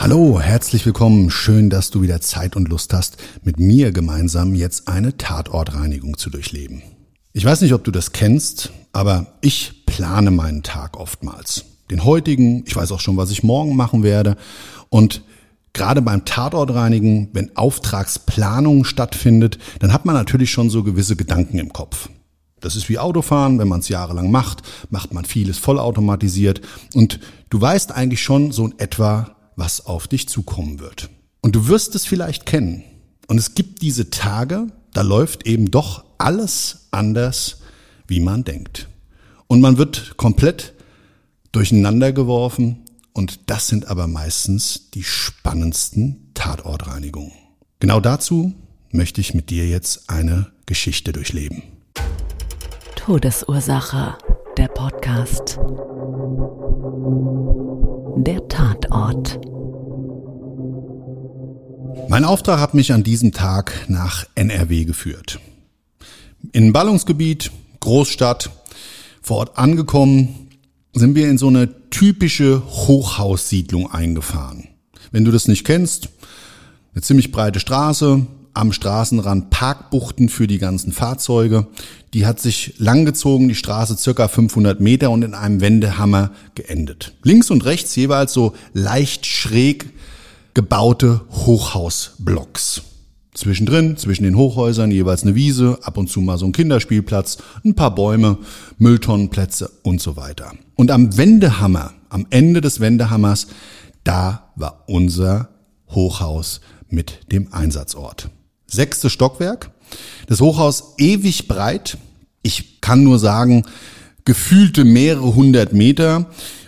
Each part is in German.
Hallo, herzlich willkommen. Schön, dass du wieder Zeit und Lust hast, mit mir gemeinsam jetzt eine Tatortreinigung zu durchleben. Ich weiß nicht, ob du das kennst, aber ich plane meinen Tag oftmals. Den heutigen, ich weiß auch schon, was ich morgen machen werde. Und gerade beim Tatortreinigen, wenn Auftragsplanung stattfindet, dann hat man natürlich schon so gewisse Gedanken im Kopf. Das ist wie Autofahren, wenn man es jahrelang macht, macht man vieles vollautomatisiert und du weißt eigentlich schon so in etwa, was auf dich zukommen wird. Und du wirst es vielleicht kennen. Und es gibt diese Tage, da läuft eben doch alles anders, wie man denkt. Und man wird komplett durcheinander geworfen. Und das sind aber meistens die spannendsten Tatortreinigungen. Genau dazu möchte ich mit dir jetzt eine Geschichte durchleben. Todesursache. Der Podcast. Der Tatort. Mein Auftrag hat mich an diesem Tag nach NRW geführt. In Ballungsgebiet, Großstadt, vor Ort angekommen, sind wir in so eine typische Hochhaussiedlung eingefahren. Wenn du das nicht kennst, eine ziemlich breite Straße, am Straßenrand Parkbuchten für die ganzen Fahrzeuge. Die hat sich langgezogen, die Straße circa 500 Meter und in einem Wendehammer geendet. Links und rechts jeweils so leicht schräg gebaute Hochhausblocks. Zwischendrin, zwischen den Hochhäusern jeweils eine Wiese, ab und zu mal so ein Kinderspielplatz, ein paar Bäume, Mülltonnenplätze und so weiter. Und am Wendehammer, am Ende des Wendehammers, da war unser Hochhaus mit dem Einsatzort. Sechste Stockwerk. Das Hochhaus ewig breit. Ich kann nur sagen, gefühlte mehrere hundert Meter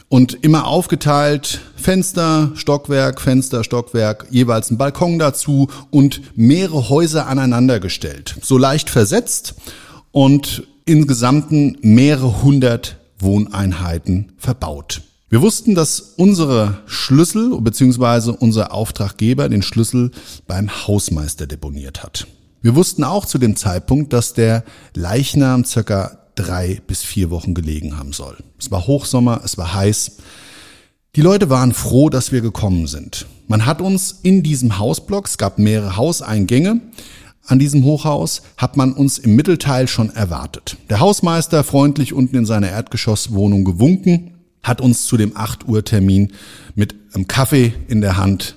und immer aufgeteilt, Fenster, Stockwerk, Fenster, Stockwerk, jeweils ein Balkon dazu und mehrere Häuser aneinander gestellt. So leicht versetzt und insgesamten mehrere hundert Wohneinheiten verbaut. Wir wussten, dass unsere Schlüssel bzw. unser Auftraggeber den Schlüssel beim Hausmeister deponiert hat. Wir wussten auch zu dem Zeitpunkt, dass der Leichnam circa drei bis vier Wochen gelegen haben soll. Es war Hochsommer, es war heiß. Die Leute waren froh, dass wir gekommen sind. Man hat uns in diesem Hausblock, es gab mehrere Hauseingänge, an diesem Hochhaus hat man uns im Mittelteil schon erwartet. Der Hausmeister freundlich unten in seiner Erdgeschosswohnung gewunken, hat uns zu dem 8 Uhr Termin mit einem Kaffee in der Hand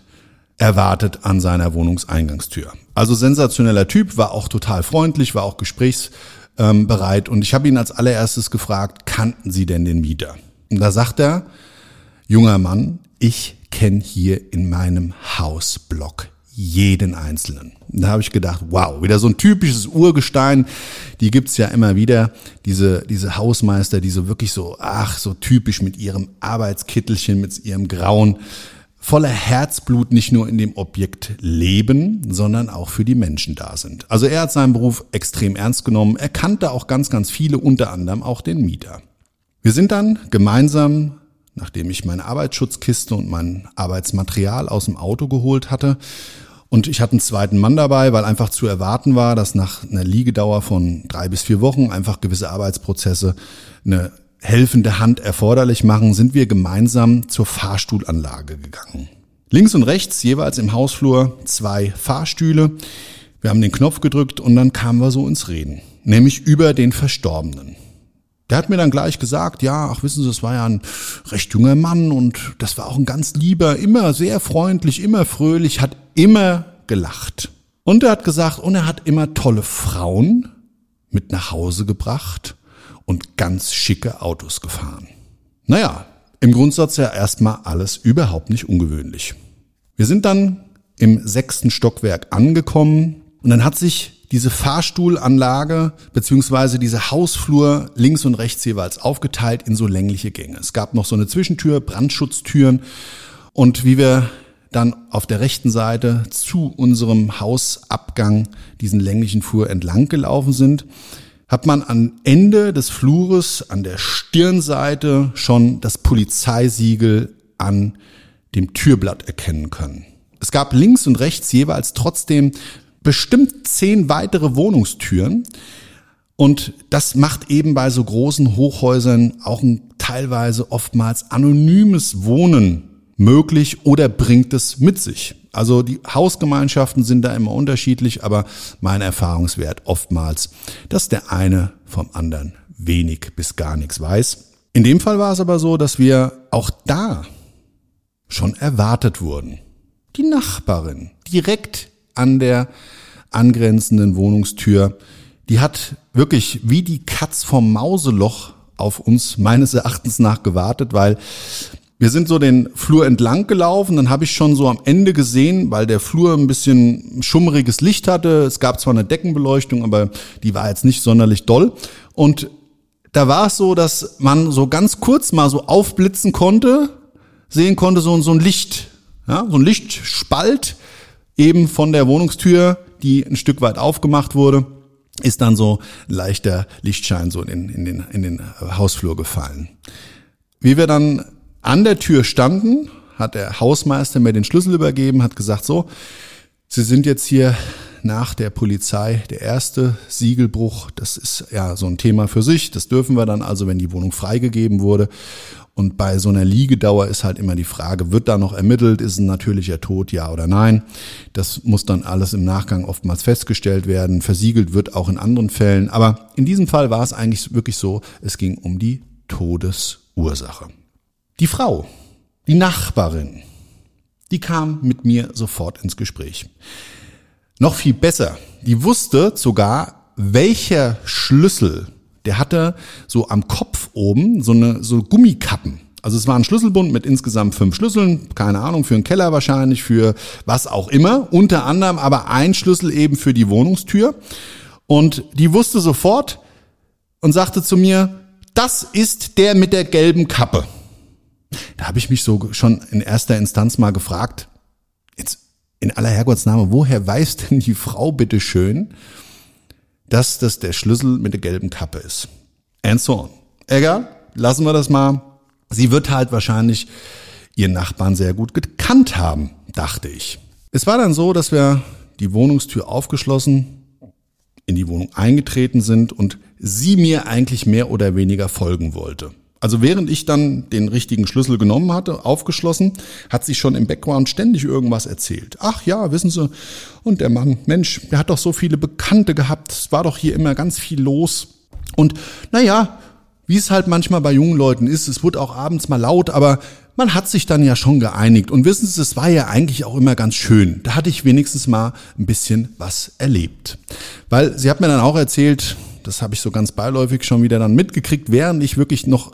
erwartet an seiner Wohnungseingangstür. Also sensationeller Typ, war auch total freundlich, war auch gesprächs ähm, bereit. Und ich habe ihn als allererstes gefragt, kannten Sie denn den Mieter? Und da sagt er, junger Mann, ich kenne hier in meinem Hausblock jeden Einzelnen. Da habe ich gedacht, wow, wieder so ein typisches Urgestein. Die gibt's ja immer wieder, diese, diese Hausmeister, die so wirklich so, ach, so typisch mit ihrem Arbeitskittelchen, mit ihrem Grauen voller Herzblut nicht nur in dem Objekt leben, sondern auch für die Menschen da sind. Also er hat seinen Beruf extrem ernst genommen. Er kannte auch ganz, ganz viele, unter anderem auch den Mieter. Wir sind dann gemeinsam, nachdem ich meine Arbeitsschutzkiste und mein Arbeitsmaterial aus dem Auto geholt hatte, und ich hatte einen zweiten Mann dabei, weil einfach zu erwarten war, dass nach einer Liegedauer von drei bis vier Wochen einfach gewisse Arbeitsprozesse eine helfende Hand erforderlich machen, sind wir gemeinsam zur Fahrstuhlanlage gegangen. Links und rechts jeweils im Hausflur zwei Fahrstühle. Wir haben den Knopf gedrückt und dann kamen wir so ins Reden, nämlich über den Verstorbenen. Der hat mir dann gleich gesagt, ja, ach wissen Sie, es war ja ein recht junger Mann und das war auch ein ganz lieber, immer sehr freundlich, immer fröhlich, hat immer gelacht. Und er hat gesagt, und er hat immer tolle Frauen mit nach Hause gebracht und ganz schicke Autos gefahren. Naja, im Grundsatz ja erstmal alles überhaupt nicht ungewöhnlich. Wir sind dann im sechsten Stockwerk angekommen und dann hat sich diese Fahrstuhlanlage beziehungsweise diese Hausflur links und rechts jeweils aufgeteilt in so längliche Gänge. Es gab noch so eine Zwischentür, Brandschutztüren und wie wir dann auf der rechten Seite zu unserem Hausabgang diesen länglichen Flur entlang gelaufen sind, hat man am Ende des Flures an der Stirnseite schon das Polizeisiegel an dem Türblatt erkennen können. Es gab links und rechts jeweils trotzdem bestimmt zehn weitere Wohnungstüren. Und das macht eben bei so großen Hochhäusern auch ein teilweise oftmals anonymes Wohnen möglich oder bringt es mit sich. Also die Hausgemeinschaften sind da immer unterschiedlich, aber mein Erfahrungswert oftmals, dass der eine vom anderen wenig bis gar nichts weiß. In dem Fall war es aber so, dass wir auch da schon erwartet wurden. Die Nachbarin direkt an der angrenzenden Wohnungstür, die hat wirklich wie die Katz vom Mauseloch auf uns meines Erachtens nach gewartet, weil wir sind so den Flur entlang gelaufen, dann habe ich schon so am Ende gesehen, weil der Flur ein bisschen schummriges Licht hatte. Es gab zwar eine Deckenbeleuchtung, aber die war jetzt nicht sonderlich doll. Und da war es so, dass man so ganz kurz mal so aufblitzen konnte, sehen konnte, so, so ein Licht, ja, so ein Lichtspalt eben von der Wohnungstür, die ein Stück weit aufgemacht wurde, ist dann so leichter Lichtschein so in, in, den, in den Hausflur gefallen. Wie wir dann an der Tür standen, hat der Hausmeister mir den Schlüssel übergeben, hat gesagt, so, Sie sind jetzt hier nach der Polizei der erste Siegelbruch. Das ist ja so ein Thema für sich. Das dürfen wir dann also, wenn die Wohnung freigegeben wurde. Und bei so einer Liegedauer ist halt immer die Frage, wird da noch ermittelt, ist ein natürlicher Tod, ja oder nein? Das muss dann alles im Nachgang oftmals festgestellt werden. Versiegelt wird auch in anderen Fällen. Aber in diesem Fall war es eigentlich wirklich so, es ging um die Todesursache. Die Frau, die Nachbarin, die kam mit mir sofort ins Gespräch. Noch viel besser, die wusste sogar, welcher Schlüssel der hatte so am Kopf oben so eine so Gummikappen. Also es war ein Schlüsselbund mit insgesamt fünf Schlüsseln, keine Ahnung, für einen Keller wahrscheinlich, für was auch immer. Unter anderem aber ein Schlüssel eben für die Wohnungstür. Und die wusste sofort und sagte zu mir, das ist der mit der gelben Kappe. Da habe ich mich so schon in erster Instanz mal gefragt, in aller Herrgottsname, woher weiß denn die Frau bitte schön, dass das der Schlüssel mit der gelben Kappe ist. And so on. Egal, lassen wir das mal. Sie wird halt wahrscheinlich ihren Nachbarn sehr gut gekannt haben, dachte ich. Es war dann so, dass wir die Wohnungstür aufgeschlossen, in die Wohnung eingetreten sind und sie mir eigentlich mehr oder weniger folgen wollte. Also während ich dann den richtigen Schlüssel genommen hatte, aufgeschlossen, hat sie schon im Background ständig irgendwas erzählt. Ach ja, wissen Sie, und der Mann, Mensch, der hat doch so viele Bekannte gehabt, es war doch hier immer ganz viel los. Und naja, wie es halt manchmal bei jungen Leuten ist, es wurde auch abends mal laut, aber man hat sich dann ja schon geeinigt. Und wissen Sie, es war ja eigentlich auch immer ganz schön. Da hatte ich wenigstens mal ein bisschen was erlebt. Weil sie hat mir dann auch erzählt, das habe ich so ganz beiläufig schon wieder dann mitgekriegt, während ich wirklich noch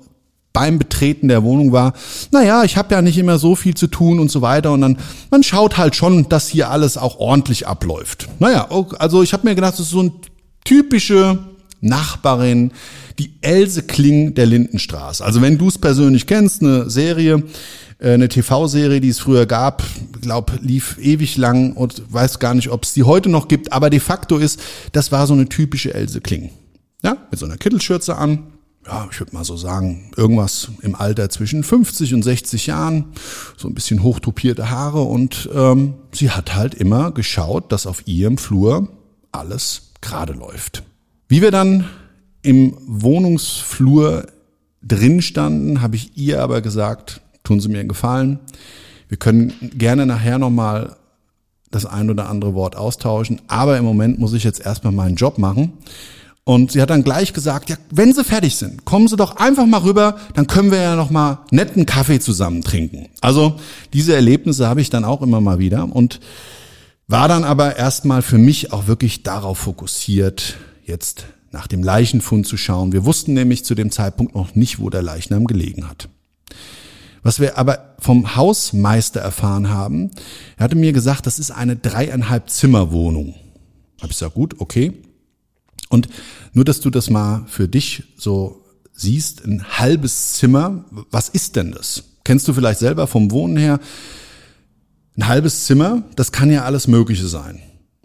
beim Betreten der Wohnung war, naja, ich habe ja nicht immer so viel zu tun und so weiter. Und dann, man schaut halt schon, dass hier alles auch ordentlich abläuft. Naja, also ich habe mir gedacht, das ist so eine typische Nachbarin, die Else Kling der Lindenstraße. Also wenn du es persönlich kennst, eine Serie, äh, eine TV-Serie, die es früher gab, glaub, lief ewig lang und weiß gar nicht, ob es die heute noch gibt, aber de facto ist, das war so eine typische Else Kling. Ja, mit so einer Kittelschürze an, ja, ich würde mal so sagen, irgendwas im Alter zwischen 50 und 60 Jahren, so ein bisschen hochtopierte Haare und ähm, sie hat halt immer geschaut, dass auf ihrem Flur alles gerade läuft. Wie wir dann im Wohnungsflur drin standen, habe ich ihr aber gesagt, tun Sie mir einen Gefallen, Wir können gerne nachher nochmal das ein oder andere Wort austauschen, aber im Moment muss ich jetzt erstmal meinen Job machen. Und sie hat dann gleich gesagt, ja, wenn Sie fertig sind, kommen Sie doch einfach mal rüber, dann können wir ja noch mal netten Kaffee zusammen trinken. Also diese Erlebnisse habe ich dann auch immer mal wieder und war dann aber erstmal für mich auch wirklich darauf fokussiert, jetzt nach dem Leichenfund zu schauen. Wir wussten nämlich zu dem Zeitpunkt noch nicht, wo der Leichnam gelegen hat. Was wir aber vom Hausmeister erfahren haben, er hatte mir gesagt, das ist eine dreieinhalb Zimmerwohnung. Hab ich gesagt, gut, okay. Und nur, dass du das mal für dich so siehst, ein halbes Zimmer, was ist denn das? Kennst du vielleicht selber vom Wohnen her? Ein halbes Zimmer, das kann ja alles Mögliche sein.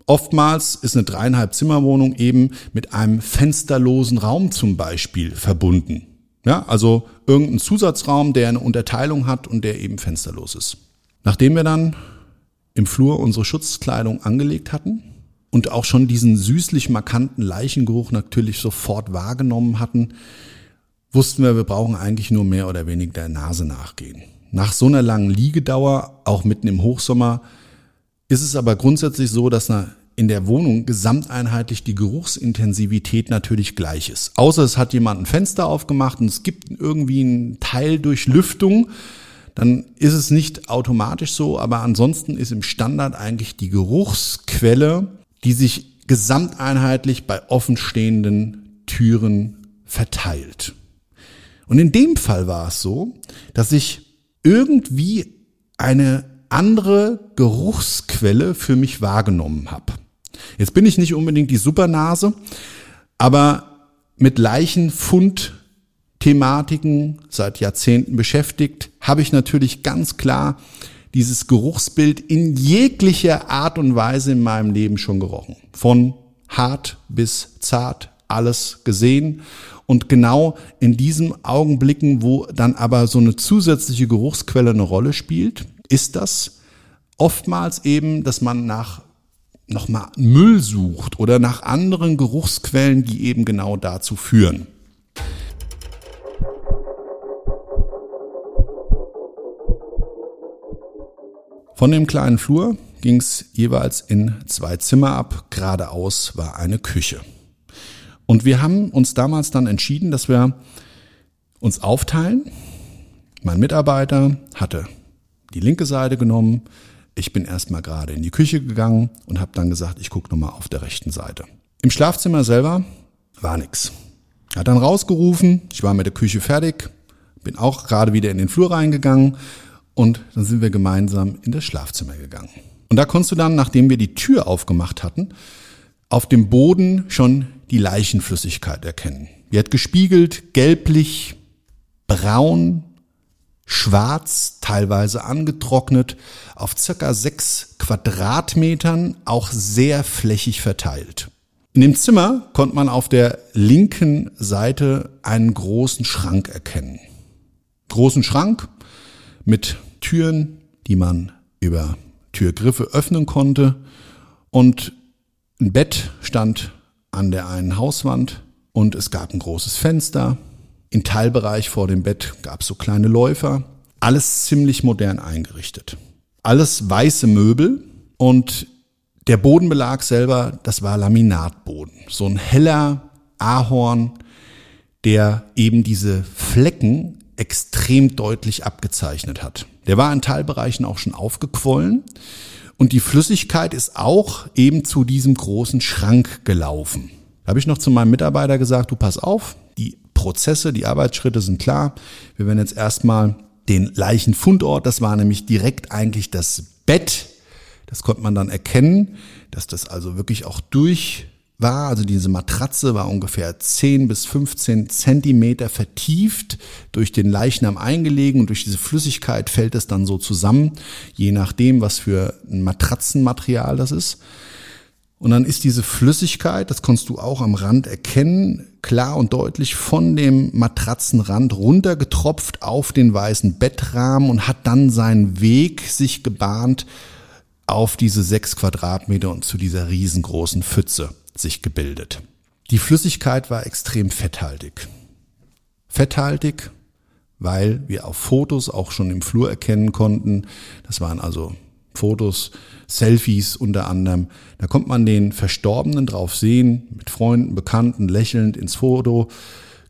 Oftmals ist eine dreieinhalb Zimmerwohnung eben mit einem fensterlosen Raum zum Beispiel verbunden. Ja, also irgendein Zusatzraum, der eine Unterteilung hat und der eben fensterlos ist. Nachdem wir dann im Flur unsere Schutzkleidung angelegt hatten, und auch schon diesen süßlich markanten Leichengeruch natürlich sofort wahrgenommen hatten, wussten wir, wir brauchen eigentlich nur mehr oder weniger der Nase nachgehen. Nach so einer langen Liegedauer, auch mitten im Hochsommer, ist es aber grundsätzlich so, dass in der Wohnung gesamteinheitlich die Geruchsintensivität natürlich gleich ist. Außer es hat jemand ein Fenster aufgemacht und es gibt irgendwie einen Teil durch Lüftung, dann ist es nicht automatisch so, aber ansonsten ist im Standard eigentlich die Geruchsquelle die sich gesamteinheitlich bei offenstehenden Türen verteilt. Und in dem Fall war es so, dass ich irgendwie eine andere Geruchsquelle für mich wahrgenommen habe. Jetzt bin ich nicht unbedingt die Supernase, aber mit Leichenfund-Thematiken seit Jahrzehnten beschäftigt, habe ich natürlich ganz klar dieses Geruchsbild in jeglicher Art und Weise in meinem Leben schon gerochen. Von hart bis zart alles gesehen. Und genau in diesen Augenblicken, wo dann aber so eine zusätzliche Geruchsquelle eine Rolle spielt, ist das oftmals eben, dass man nach nochmal Müll sucht oder nach anderen Geruchsquellen, die eben genau dazu führen. Von dem kleinen Flur ging es jeweils in zwei Zimmer ab. Geradeaus war eine Küche. Und wir haben uns damals dann entschieden, dass wir uns aufteilen. Mein Mitarbeiter hatte die linke Seite genommen. Ich bin erstmal gerade in die Küche gegangen und habe dann gesagt, ich gucke nochmal auf der rechten Seite. Im Schlafzimmer selber war nix. Er hat dann rausgerufen, ich war mit der Küche fertig, bin auch gerade wieder in den Flur reingegangen und dann sind wir gemeinsam in das Schlafzimmer gegangen. Und da konntest du dann, nachdem wir die Tür aufgemacht hatten, auf dem Boden schon die Leichenflüssigkeit erkennen. Die hat gespiegelt, gelblich, braun, schwarz, teilweise angetrocknet, auf circa sechs Quadratmetern, auch sehr flächig verteilt. In dem Zimmer konnte man auf der linken Seite einen großen Schrank erkennen. Großen Schrank mit Türen, die man über Türgriffe öffnen konnte und ein Bett stand an der einen Hauswand und es gab ein großes Fenster. Im Teilbereich vor dem Bett gab es so kleine Läufer. Alles ziemlich modern eingerichtet. Alles weiße Möbel und der Bodenbelag selber, das war Laminatboden. So ein heller Ahorn, der eben diese Flecken extrem deutlich abgezeichnet hat. Der war in Teilbereichen auch schon aufgequollen und die Flüssigkeit ist auch eben zu diesem großen Schrank gelaufen. Da habe ich noch zu meinem Mitarbeiter gesagt, du pass auf, die Prozesse, die Arbeitsschritte sind klar. Wir werden jetzt erstmal den Leichenfundort, das war nämlich direkt eigentlich das Bett, das konnte man dann erkennen, dass das also wirklich auch durch war, also diese Matratze war ungefähr 10 bis 15 Zentimeter vertieft, durch den Leichnam eingelegen und durch diese Flüssigkeit fällt es dann so zusammen, je nachdem, was für ein Matratzenmaterial das ist. Und dann ist diese Flüssigkeit, das konntest du auch am Rand erkennen, klar und deutlich von dem Matratzenrand runtergetropft auf den weißen Bettrahmen und hat dann seinen Weg sich gebahnt auf diese sechs Quadratmeter und zu dieser riesengroßen Pfütze sich gebildet. Die Flüssigkeit war extrem fetthaltig. Fetthaltig, weil wir auf Fotos auch schon im Flur erkennen konnten, das waren also Fotos, Selfies unter anderem, da kommt man den Verstorbenen drauf sehen, mit Freunden, Bekannten, lächelnd ins Foto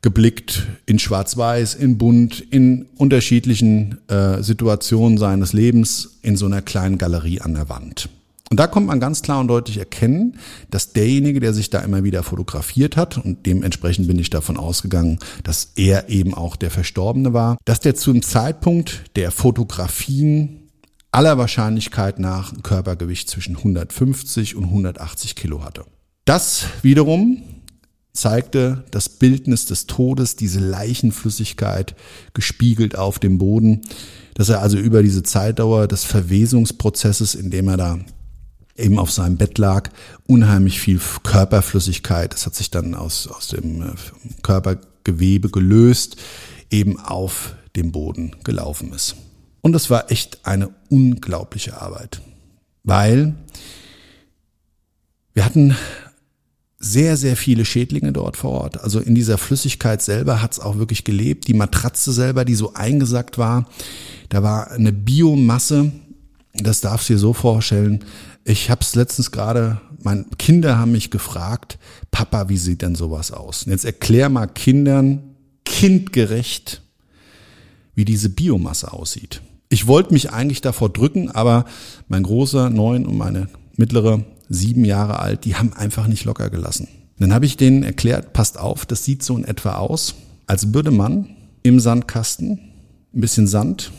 geblickt, in Schwarz-Weiß, in Bunt, in unterschiedlichen äh, Situationen seines Lebens in so einer kleinen Galerie an der Wand. Und da kommt man ganz klar und deutlich erkennen, dass derjenige, der sich da immer wieder fotografiert hat, und dementsprechend bin ich davon ausgegangen, dass er eben auch der Verstorbene war, dass der zum Zeitpunkt der Fotografien aller Wahrscheinlichkeit nach ein Körpergewicht zwischen 150 und 180 Kilo hatte. Das wiederum zeigte das Bildnis des Todes, diese Leichenflüssigkeit gespiegelt auf dem Boden, dass er also über diese Zeitdauer des Verwesungsprozesses, in dem er da eben auf seinem Bett lag, unheimlich viel Körperflüssigkeit, das hat sich dann aus, aus dem äh, Körpergewebe gelöst, eben auf dem Boden gelaufen ist. Und es war echt eine unglaubliche Arbeit, weil wir hatten sehr, sehr viele Schädlinge dort vor Ort. Also in dieser Flüssigkeit selber hat es auch wirklich gelebt. Die Matratze selber, die so eingesackt war, da war eine Biomasse, das darfst du dir so vorstellen. Ich habe es letztens gerade, meine Kinder haben mich gefragt, Papa, wie sieht denn sowas aus? Und jetzt erklär mal Kindern kindgerecht, wie diese Biomasse aussieht. Ich wollte mich eigentlich davor drücken, aber mein großer neun und meine mittlere sieben Jahre alt, die haben einfach nicht locker gelassen. Dann habe ich denen erklärt, passt auf, das sieht so in etwa aus, als würde man im Sandkasten ein bisschen Sand,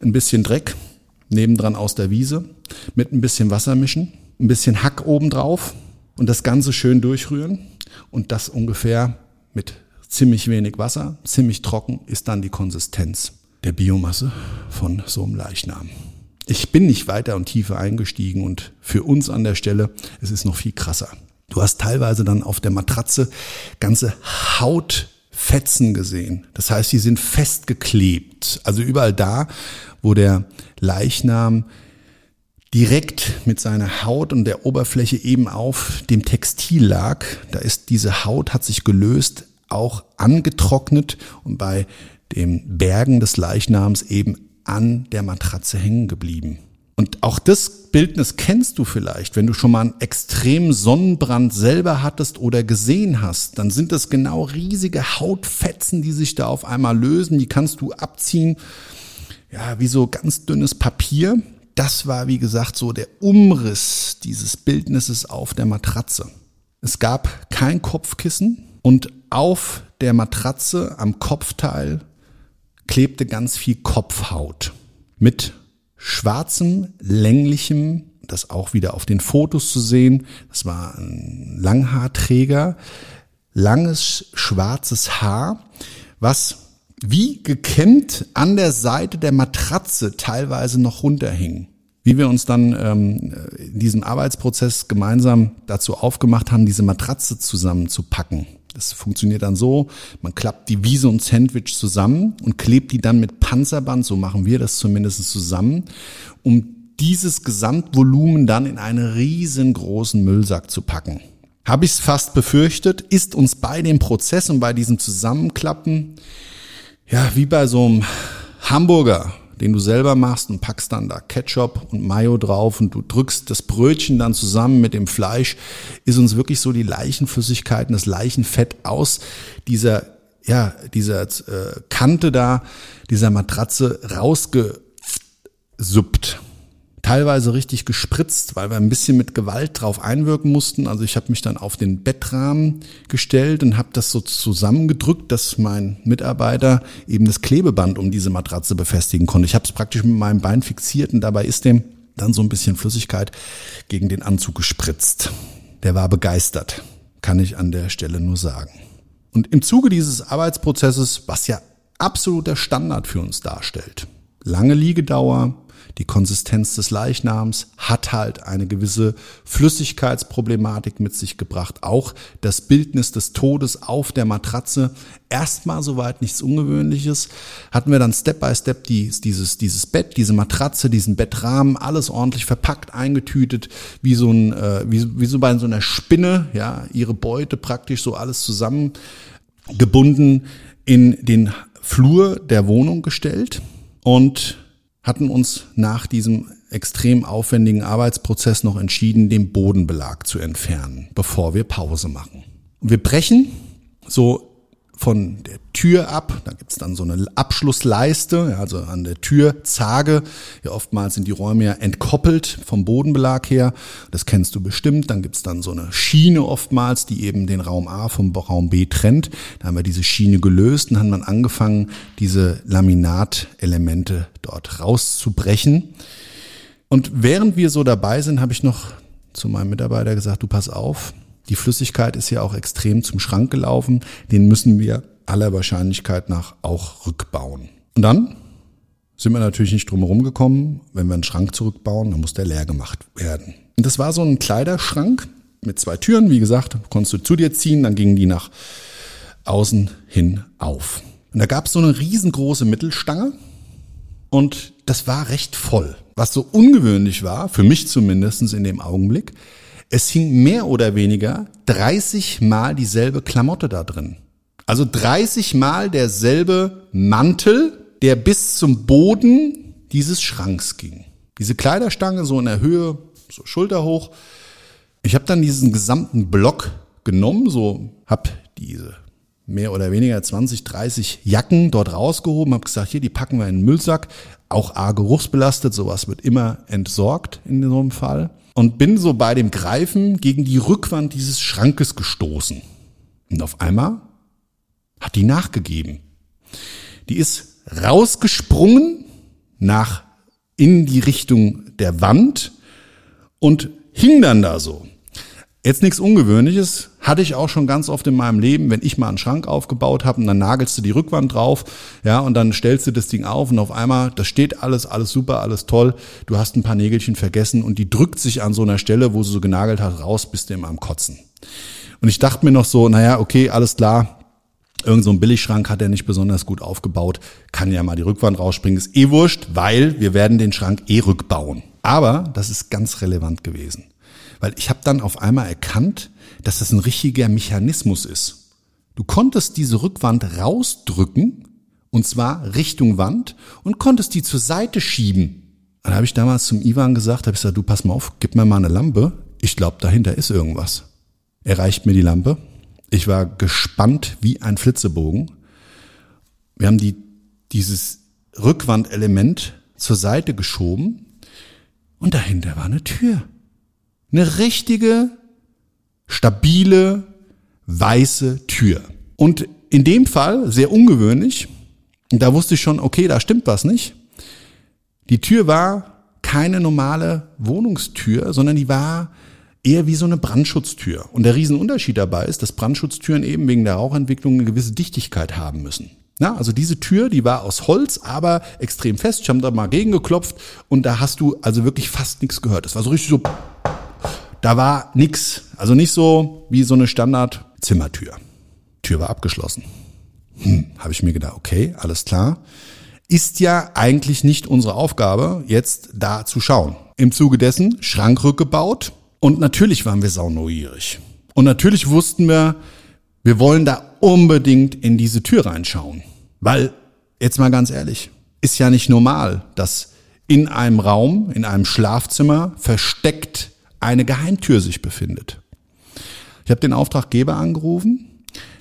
ein bisschen Dreck, nebendran aus der Wiese, mit ein bisschen Wasser mischen, ein bisschen Hack obendrauf und das Ganze schön durchrühren und das ungefähr mit ziemlich wenig Wasser, ziemlich trocken ist dann die Konsistenz der Biomasse von so einem Leichnam. Ich bin nicht weiter und tiefer eingestiegen und für uns an der Stelle, es ist noch viel krasser. Du hast teilweise dann auf der Matratze ganze Hautfetzen gesehen. Das heißt, die sind festgeklebt. Also überall da, wo der Leichnam direkt mit seiner Haut und der Oberfläche eben auf dem Textil lag, da ist diese Haut hat sich gelöst, auch angetrocknet und bei dem Bergen des Leichnams eben an der Matratze hängen geblieben. Und auch das Bildnis kennst du vielleicht, wenn du schon mal einen extremen Sonnenbrand selber hattest oder gesehen hast, dann sind das genau riesige Hautfetzen, die sich da auf einmal lösen, die kannst du abziehen, ja, wie so ganz dünnes Papier. Das war, wie gesagt, so der Umriss dieses Bildnisses auf der Matratze. Es gab kein Kopfkissen und auf der Matratze am Kopfteil klebte ganz viel Kopfhaut mit schwarzem, länglichem, das auch wieder auf den Fotos zu sehen. Das war ein Langhaarträger, langes schwarzes Haar, was wie gekämmt an der Seite der Matratze teilweise noch runterhing. Wie wir uns dann ähm, in diesem Arbeitsprozess gemeinsam dazu aufgemacht haben, diese Matratze zusammenzupacken. Das funktioniert dann so, man klappt die Wiese und Sandwich zusammen und klebt die dann mit Panzerband, so machen wir das zumindest zusammen, um dieses Gesamtvolumen dann in einen riesengroßen Müllsack zu packen. Habe ich es fast befürchtet, ist uns bei dem Prozess und bei diesem Zusammenklappen, ja, wie bei so einem Hamburger den du selber machst und packst dann da Ketchup und Mayo drauf und du drückst das Brötchen dann zusammen mit dem Fleisch, ist uns wirklich so die Leichenflüssigkeiten, das Leichenfett aus dieser, ja, dieser äh, Kante da, dieser Matratze rausgesuppt teilweise richtig gespritzt, weil wir ein bisschen mit Gewalt drauf einwirken mussten. Also ich habe mich dann auf den Bettrahmen gestellt und habe das so zusammengedrückt, dass mein Mitarbeiter eben das Klebeband um diese Matratze befestigen konnte. Ich habe es praktisch mit meinem Bein fixiert und dabei ist dem dann so ein bisschen Flüssigkeit gegen den Anzug gespritzt. Der war begeistert, kann ich an der Stelle nur sagen. Und im Zuge dieses Arbeitsprozesses, was ja absoluter Standard für uns darstellt, lange Liegedauer, die Konsistenz des Leichnams hat halt eine gewisse Flüssigkeitsproblematik mit sich gebracht. Auch das Bildnis des Todes auf der Matratze. Erstmal soweit nichts Ungewöhnliches. Hatten wir dann Step by Step dieses, dieses Bett, diese Matratze, diesen Bettrahmen, alles ordentlich verpackt, eingetütet, wie so ein, äh, wie, wie so bei so einer Spinne, ja, ihre Beute praktisch so alles zusammengebunden in den Flur der Wohnung gestellt und hatten uns nach diesem extrem aufwendigen Arbeitsprozess noch entschieden, den Bodenbelag zu entfernen, bevor wir Pause machen. Und wir brechen so von der Tür ab. Da gibt's dann so eine Abschlussleiste, also an der Türzage. Ja, oftmals sind die Räume ja entkoppelt vom Bodenbelag her. Das kennst du bestimmt. Dann gibt's dann so eine Schiene oftmals, die eben den Raum A vom Raum B trennt. Da haben wir diese Schiene gelöst und haben dann angefangen, diese Laminatelemente dort rauszubrechen. Und während wir so dabei sind, habe ich noch zu meinem Mitarbeiter gesagt, du pass auf, die Flüssigkeit ist ja auch extrem zum Schrank gelaufen. Den müssen wir aller Wahrscheinlichkeit nach auch rückbauen. Und dann sind wir natürlich nicht drum herum gekommen. Wenn wir einen Schrank zurückbauen, dann muss der leer gemacht werden. Und das war so ein Kleiderschrank mit zwei Türen. Wie gesagt, konntest du zu dir ziehen, dann gingen die nach außen hin auf. Und da gab es so eine riesengroße Mittelstange und das war recht voll. Was so ungewöhnlich war, für mich zumindestens in dem Augenblick, es hing mehr oder weniger 30 Mal dieselbe Klamotte da drin. Also 30 Mal derselbe Mantel, der bis zum Boden dieses Schranks ging. Diese Kleiderstange so in der Höhe, so schulterhoch. Ich habe dann diesen gesamten Block genommen, so hab diese mehr oder weniger 20, 30 Jacken dort rausgehoben, habe gesagt, hier, die packen wir in den Müllsack. Auch A, geruchsbelastet, sowas wird immer entsorgt in so einem Fall und bin so bei dem Greifen gegen die Rückwand dieses Schrankes gestoßen. Und auf einmal hat die nachgegeben. Die ist rausgesprungen nach in die Richtung der Wand und hing dann da so. Jetzt nichts Ungewöhnliches, hatte ich auch schon ganz oft in meinem Leben, wenn ich mal einen Schrank aufgebaut habe und dann nagelst du die Rückwand drauf, ja, und dann stellst du das Ding auf und auf einmal, das steht alles, alles super, alles toll, du hast ein paar Nägelchen vergessen und die drückt sich an so einer Stelle, wo sie so genagelt hat, raus, bist du immer am Kotzen. Und ich dachte mir noch so, naja, okay, alles klar, Irgend so ein Billigschrank hat er nicht besonders gut aufgebaut, kann ja mal die Rückwand rausspringen, ist eh wurscht, weil wir werden den Schrank eh rückbauen. Aber das ist ganz relevant gewesen. Weil ich habe dann auf einmal erkannt, dass das ein richtiger Mechanismus ist. Du konntest diese Rückwand rausdrücken, und zwar Richtung Wand, und konntest die zur Seite schieben. Dann habe ich damals zum Ivan gesagt, habe ich gesagt, du pass mal auf, gib mir mal eine Lampe. Ich glaube, dahinter ist irgendwas. Er reicht mir die Lampe. Ich war gespannt wie ein Flitzebogen. Wir haben die, dieses Rückwandelement zur Seite geschoben und dahinter war eine Tür. Eine richtige, stabile, weiße Tür. Und in dem Fall, sehr ungewöhnlich, da wusste ich schon, okay, da stimmt was nicht. Die Tür war keine normale Wohnungstür, sondern die war eher wie so eine Brandschutztür. Und der Riesenunterschied dabei ist, dass Brandschutztüren eben wegen der Rauchentwicklung eine gewisse Dichtigkeit haben müssen. Ja, also diese Tür, die war aus Holz, aber extrem fest. Ich habe da mal gegengeklopft und da hast du also wirklich fast nichts gehört. Das war so richtig so da war nix. Also nicht so wie so eine Standard-Zimmertür. Tür war abgeschlossen. Hm, habe ich mir gedacht, okay, alles klar. Ist ja eigentlich nicht unsere Aufgabe, jetzt da zu schauen. Im Zuge dessen Schrank rückgebaut und natürlich waren wir sauneugierig. Und natürlich wussten wir, wir wollen da unbedingt in diese Tür reinschauen. Weil, jetzt mal ganz ehrlich, ist ja nicht normal, dass in einem Raum, in einem Schlafzimmer versteckt eine Geheimtür sich befindet. Ich habe den Auftraggeber angerufen.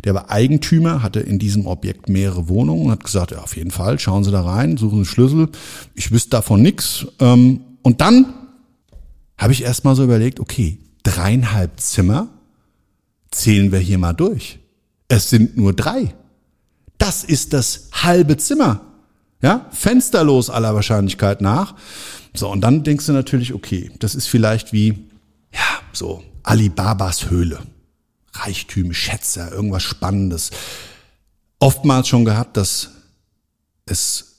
Der war Eigentümer, hatte in diesem Objekt mehrere Wohnungen und hat gesagt, ja, auf jeden Fall, schauen Sie da rein, suchen Sie Schlüssel. Ich wüsste davon nichts. Ähm, und dann habe ich erst mal so überlegt, okay, dreieinhalb Zimmer zählen wir hier mal durch. Es sind nur drei. Das ist das halbe Zimmer. Ja, fensterlos aller Wahrscheinlichkeit nach. So, und dann denkst du natürlich, okay, das ist vielleicht wie ja, so Alibabas Höhle. Reichtüme, Schätze, irgendwas Spannendes. Oftmals schon gehabt, dass es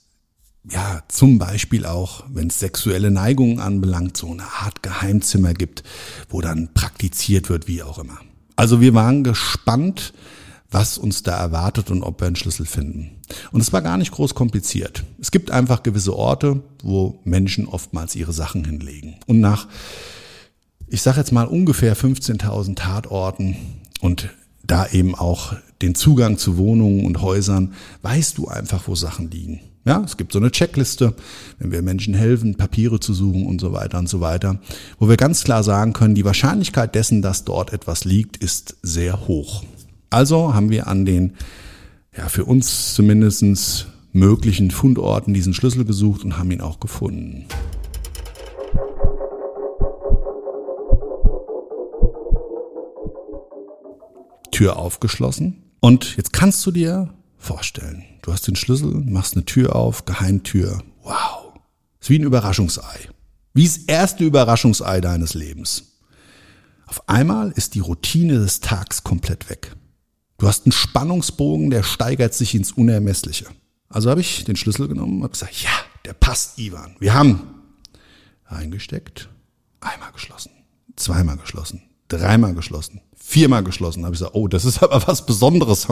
ja zum Beispiel auch, wenn es sexuelle Neigungen anbelangt, so eine Art Geheimzimmer gibt, wo dann praktiziert wird, wie auch immer. Also wir waren gespannt, was uns da erwartet und ob wir einen Schlüssel finden. Und es war gar nicht groß kompliziert. Es gibt einfach gewisse Orte, wo Menschen oftmals ihre Sachen hinlegen. Und nach ich sage jetzt mal ungefähr 15.000 Tatorten und da eben auch den Zugang zu Wohnungen und Häusern, weißt du einfach, wo Sachen liegen. Ja, es gibt so eine Checkliste, wenn wir Menschen helfen, Papiere zu suchen und so weiter und so weiter, wo wir ganz klar sagen können, die Wahrscheinlichkeit dessen, dass dort etwas liegt, ist sehr hoch. Also haben wir an den, ja, für uns zumindestens möglichen Fundorten diesen Schlüssel gesucht und haben ihn auch gefunden. Tür aufgeschlossen. Und jetzt kannst du dir vorstellen, du hast den Schlüssel, machst eine Tür auf, Geheimtür. Wow. Ist wie ein Überraschungsei. Wie das erste Überraschungsei deines Lebens. Auf einmal ist die Routine des Tags komplett weg. Du hast einen Spannungsbogen, der steigert sich ins Unermessliche. Also habe ich den Schlüssel genommen und gesagt, ja, der passt, Ivan. Wir haben eingesteckt, einmal geschlossen, zweimal geschlossen, dreimal geschlossen, viermal geschlossen. Da habe ich gesagt, oh, das ist aber was Besonderes.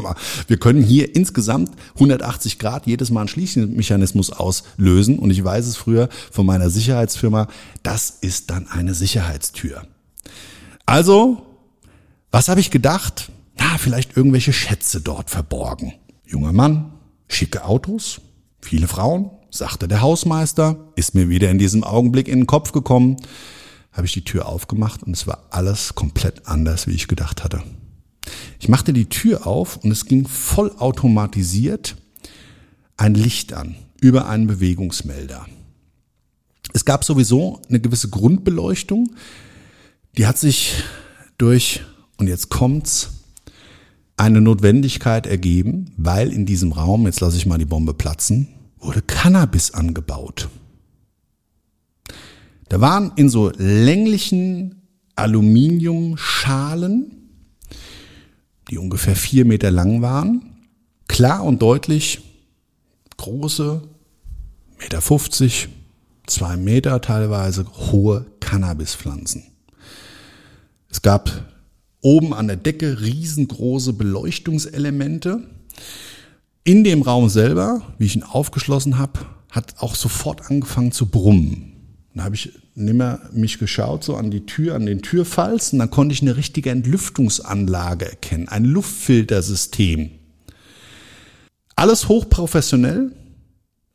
Wir können hier insgesamt 180 Grad jedes Mal einen Schließmechanismus auslösen. Und ich weiß es früher von meiner Sicherheitsfirma, das ist dann eine Sicherheitstür. Also, was habe ich gedacht? Na, vielleicht irgendwelche Schätze dort verborgen. Junger Mann, schicke Autos, viele Frauen, sagte der Hausmeister, ist mir wieder in diesem Augenblick in den Kopf gekommen habe ich die Tür aufgemacht und es war alles komplett anders, wie ich gedacht hatte. Ich machte die Tür auf und es ging vollautomatisiert ein Licht an über einen Bewegungsmelder. Es gab sowieso eine gewisse Grundbeleuchtung, die hat sich durch, und jetzt kommt's, eine Notwendigkeit ergeben, weil in diesem Raum, jetzt lasse ich mal die Bombe platzen, wurde Cannabis angebaut. Da waren in so länglichen Aluminiumschalen, die ungefähr vier Meter lang waren, klar und deutlich große, Meter 50, zwei Meter teilweise hohe Cannabispflanzen. Es gab oben an der Decke riesengroße Beleuchtungselemente. In dem Raum selber, wie ich ihn aufgeschlossen habe, hat auch sofort angefangen zu brummen. Dann habe ich nimmer mich geschaut, so an die Tür, an den Türfalz, und dann konnte ich eine richtige Entlüftungsanlage erkennen, ein Luftfiltersystem. Alles hochprofessionell.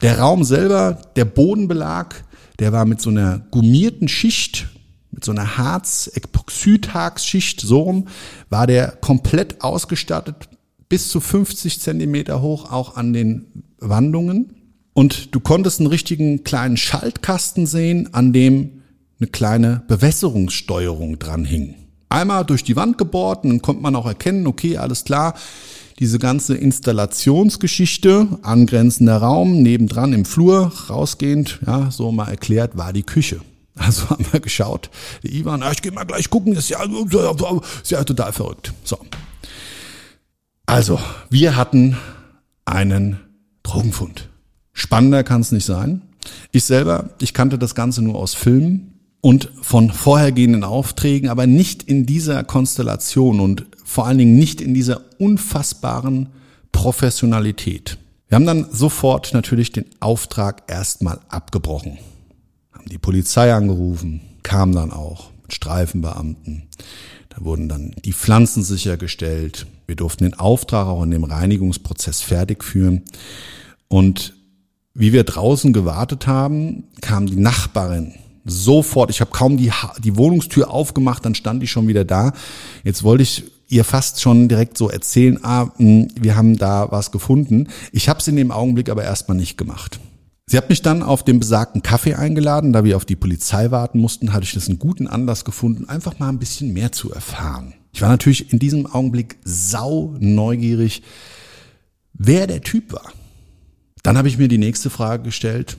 Der Raum selber, der Bodenbelag, der war mit so einer gummierten Schicht, mit so einer Harz-Epoxidharz-Schicht, so rum, war der komplett ausgestattet, bis zu 50 Zentimeter hoch, auch an den Wandungen. Und du konntest einen richtigen kleinen Schaltkasten sehen, an dem eine kleine Bewässerungssteuerung dran hing. Einmal durch die Wand gebohrt, und dann konnte man auch erkennen, okay, alles klar, diese ganze Installationsgeschichte, angrenzender Raum, nebendran im Flur, rausgehend, ja, so mal erklärt, war die Küche. Also haben wir geschaut, der Ivan, ich gehe mal gleich gucken, ist ja, ist ja total verrückt. So. Also, wir hatten einen Drogenfund. Spannender kann es nicht sein. Ich selber, ich kannte das Ganze nur aus Filmen und von vorhergehenden Aufträgen, aber nicht in dieser Konstellation und vor allen Dingen nicht in dieser unfassbaren Professionalität. Wir haben dann sofort natürlich den Auftrag erstmal abgebrochen, haben die Polizei angerufen, kam dann auch mit Streifenbeamten. Da wurden dann die Pflanzen sichergestellt. Wir durften den Auftrag auch in dem Reinigungsprozess fertig führen. Und wie wir draußen gewartet haben, kam die Nachbarin sofort. Ich habe kaum die, die Wohnungstür aufgemacht, dann stand ich schon wieder da. Jetzt wollte ich ihr fast schon direkt so erzählen, ah, hm, wir haben da was gefunden. Ich habe es in dem Augenblick aber erstmal nicht gemacht. Sie hat mich dann auf den besagten Kaffee eingeladen, da wir auf die Polizei warten mussten, hatte ich das einen guten Anlass gefunden, einfach mal ein bisschen mehr zu erfahren. Ich war natürlich in diesem Augenblick sau neugierig, wer der Typ war. Dann habe ich mir die nächste Frage gestellt.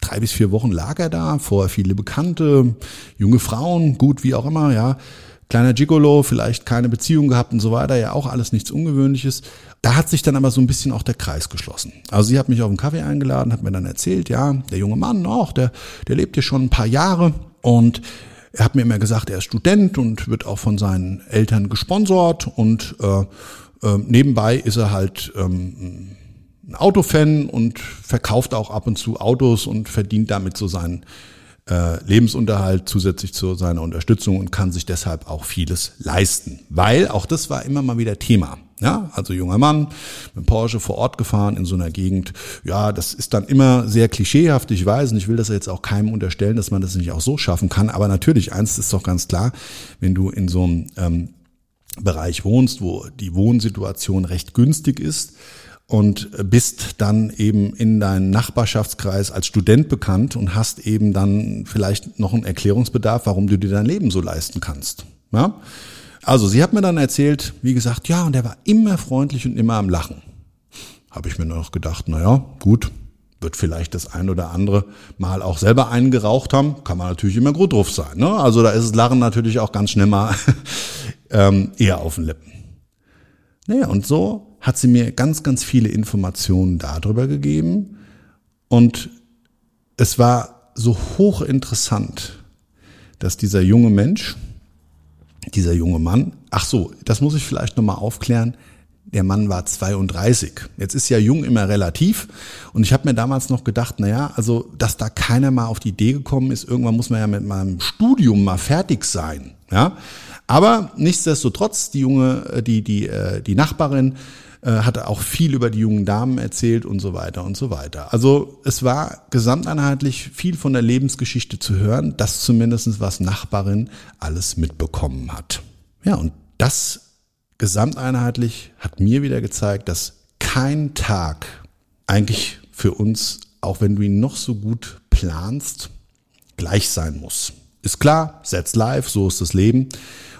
Drei bis vier Wochen lag er da, vorher viele Bekannte, junge Frauen, gut, wie auch immer, ja. Kleiner Gigolo, vielleicht keine Beziehung gehabt und so weiter, ja auch alles nichts Ungewöhnliches. Da hat sich dann aber so ein bisschen auch der Kreis geschlossen. Also sie hat mich auf einen Kaffee eingeladen, hat mir dann erzählt, ja, der junge Mann auch, der, der lebt hier schon ein paar Jahre und er hat mir immer gesagt, er ist Student und wird auch von seinen Eltern gesponsert und äh, äh, nebenbei ist er halt ähm, ein Autofan und verkauft auch ab und zu Autos und verdient damit so sein äh, Lebensunterhalt zusätzlich zu seiner Unterstützung und kann sich deshalb auch vieles leisten. Weil, auch das war immer mal wieder Thema. Ja, also junger Mann mit Porsche vor Ort gefahren in so einer Gegend. Ja, das ist dann immer sehr klischeehaft, ich weiß, und ich will das jetzt auch keinem unterstellen, dass man das nicht auch so schaffen kann. Aber natürlich, eins ist doch ganz klar, wenn du in so einem ähm, Bereich wohnst, wo die Wohnsituation recht günstig ist, und bist dann eben in deinem Nachbarschaftskreis als Student bekannt und hast eben dann vielleicht noch einen Erklärungsbedarf, warum du dir dein Leben so leisten kannst. Ja? Also sie hat mir dann erzählt, wie gesagt, ja, und er war immer freundlich und immer am Lachen. Habe ich mir noch gedacht, naja, gut, wird vielleicht das ein oder andere Mal auch selber einen geraucht haben, kann man natürlich immer gut drauf sein. Ne? Also da ist das Lachen natürlich auch ganz schnell mal ähm, eher auf den Lippen. Naja, und so hat sie mir ganz, ganz viele Informationen darüber gegeben und es war so hochinteressant, dass dieser junge Mensch, dieser junge Mann, ach so, das muss ich vielleicht nochmal aufklären, der Mann war 32. Jetzt ist ja jung immer relativ. Und ich habe mir damals noch gedacht, naja, also, dass da keiner mal auf die Idee gekommen ist, irgendwann muss man ja mit meinem Studium mal fertig sein. Ja. Aber nichtsdestotrotz, die junge, äh, die, die, äh, die Nachbarin äh, hatte auch viel über die jungen Damen erzählt und so weiter und so weiter. Also es war gesamteinheitlich viel von der Lebensgeschichte zu hören, das zumindestens was Nachbarin alles mitbekommen hat. Ja, und das gesamteinheitlich hat mir wieder gezeigt, dass kein Tag eigentlich für uns, auch wenn du ihn noch so gut planst, gleich sein muss. Ist klar, setz live, so ist das Leben.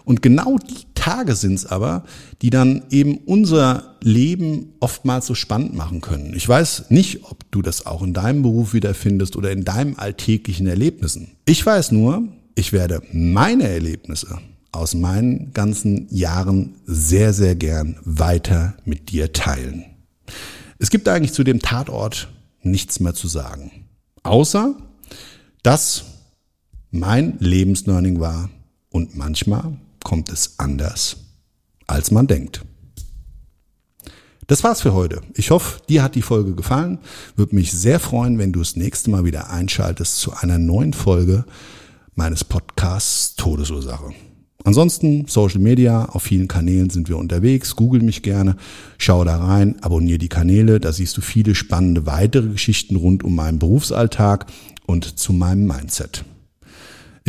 Und genau die Tage sind es aber, die dann eben unser Leben oftmals so spannend machen können. Ich weiß nicht, ob du das auch in deinem Beruf wiederfindest oder in deinem alltäglichen Erlebnissen. Ich weiß nur, ich werde meine Erlebnisse aus meinen ganzen Jahren sehr, sehr gern weiter mit dir teilen. Es gibt eigentlich zu dem Tatort nichts mehr zu sagen. Außer, dass mein Lebenslearning war und manchmal kommt es anders, als man denkt. Das war's für heute. Ich hoffe, dir hat die Folge gefallen. Würde mich sehr freuen, wenn du das nächste Mal wieder einschaltest zu einer neuen Folge meines Podcasts Todesursache. Ansonsten Social Media, auf vielen Kanälen sind wir unterwegs. Google mich gerne, schau da rein, abonniere die Kanäle. Da siehst du viele spannende weitere Geschichten rund um meinen Berufsalltag und zu meinem Mindset.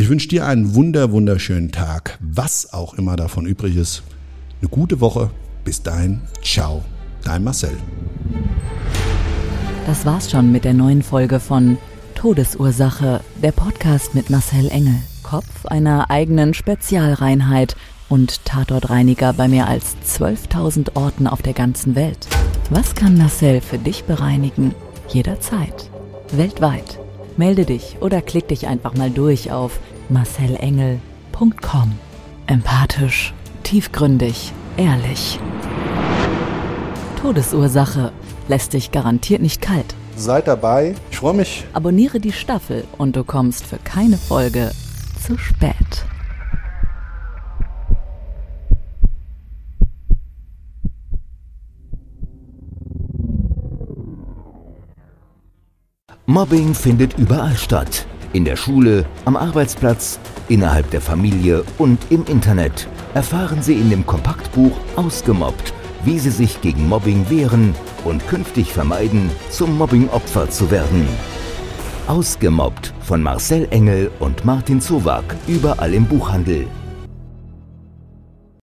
Ich wünsche dir einen wunder, wunderschönen Tag, was auch immer davon übrig ist. Eine gute Woche. Bis dahin. Ciao. Dein Marcel. Das war's schon mit der neuen Folge von Todesursache, der Podcast mit Marcel Engel. Kopf einer eigenen Spezialreinheit und Tatortreiniger bei mehr als 12.000 Orten auf der ganzen Welt. Was kann Marcel für dich bereinigen? Jederzeit. Weltweit. Melde dich oder klick dich einfach mal durch auf marcelengel.com. Empathisch, tiefgründig, ehrlich. Todesursache lässt dich garantiert nicht kalt. Seid dabei. Ich freue mich. Abonniere die Staffel und du kommst für keine Folge zu spät. Mobbing findet überall statt. In der Schule, am Arbeitsplatz, innerhalb der Familie und im Internet. Erfahren Sie in dem Kompaktbuch Ausgemobbt, wie Sie sich gegen Mobbing wehren und künftig vermeiden, zum Mobbingopfer zu werden. Ausgemobbt von Marcel Engel und Martin Zowak überall im Buchhandel.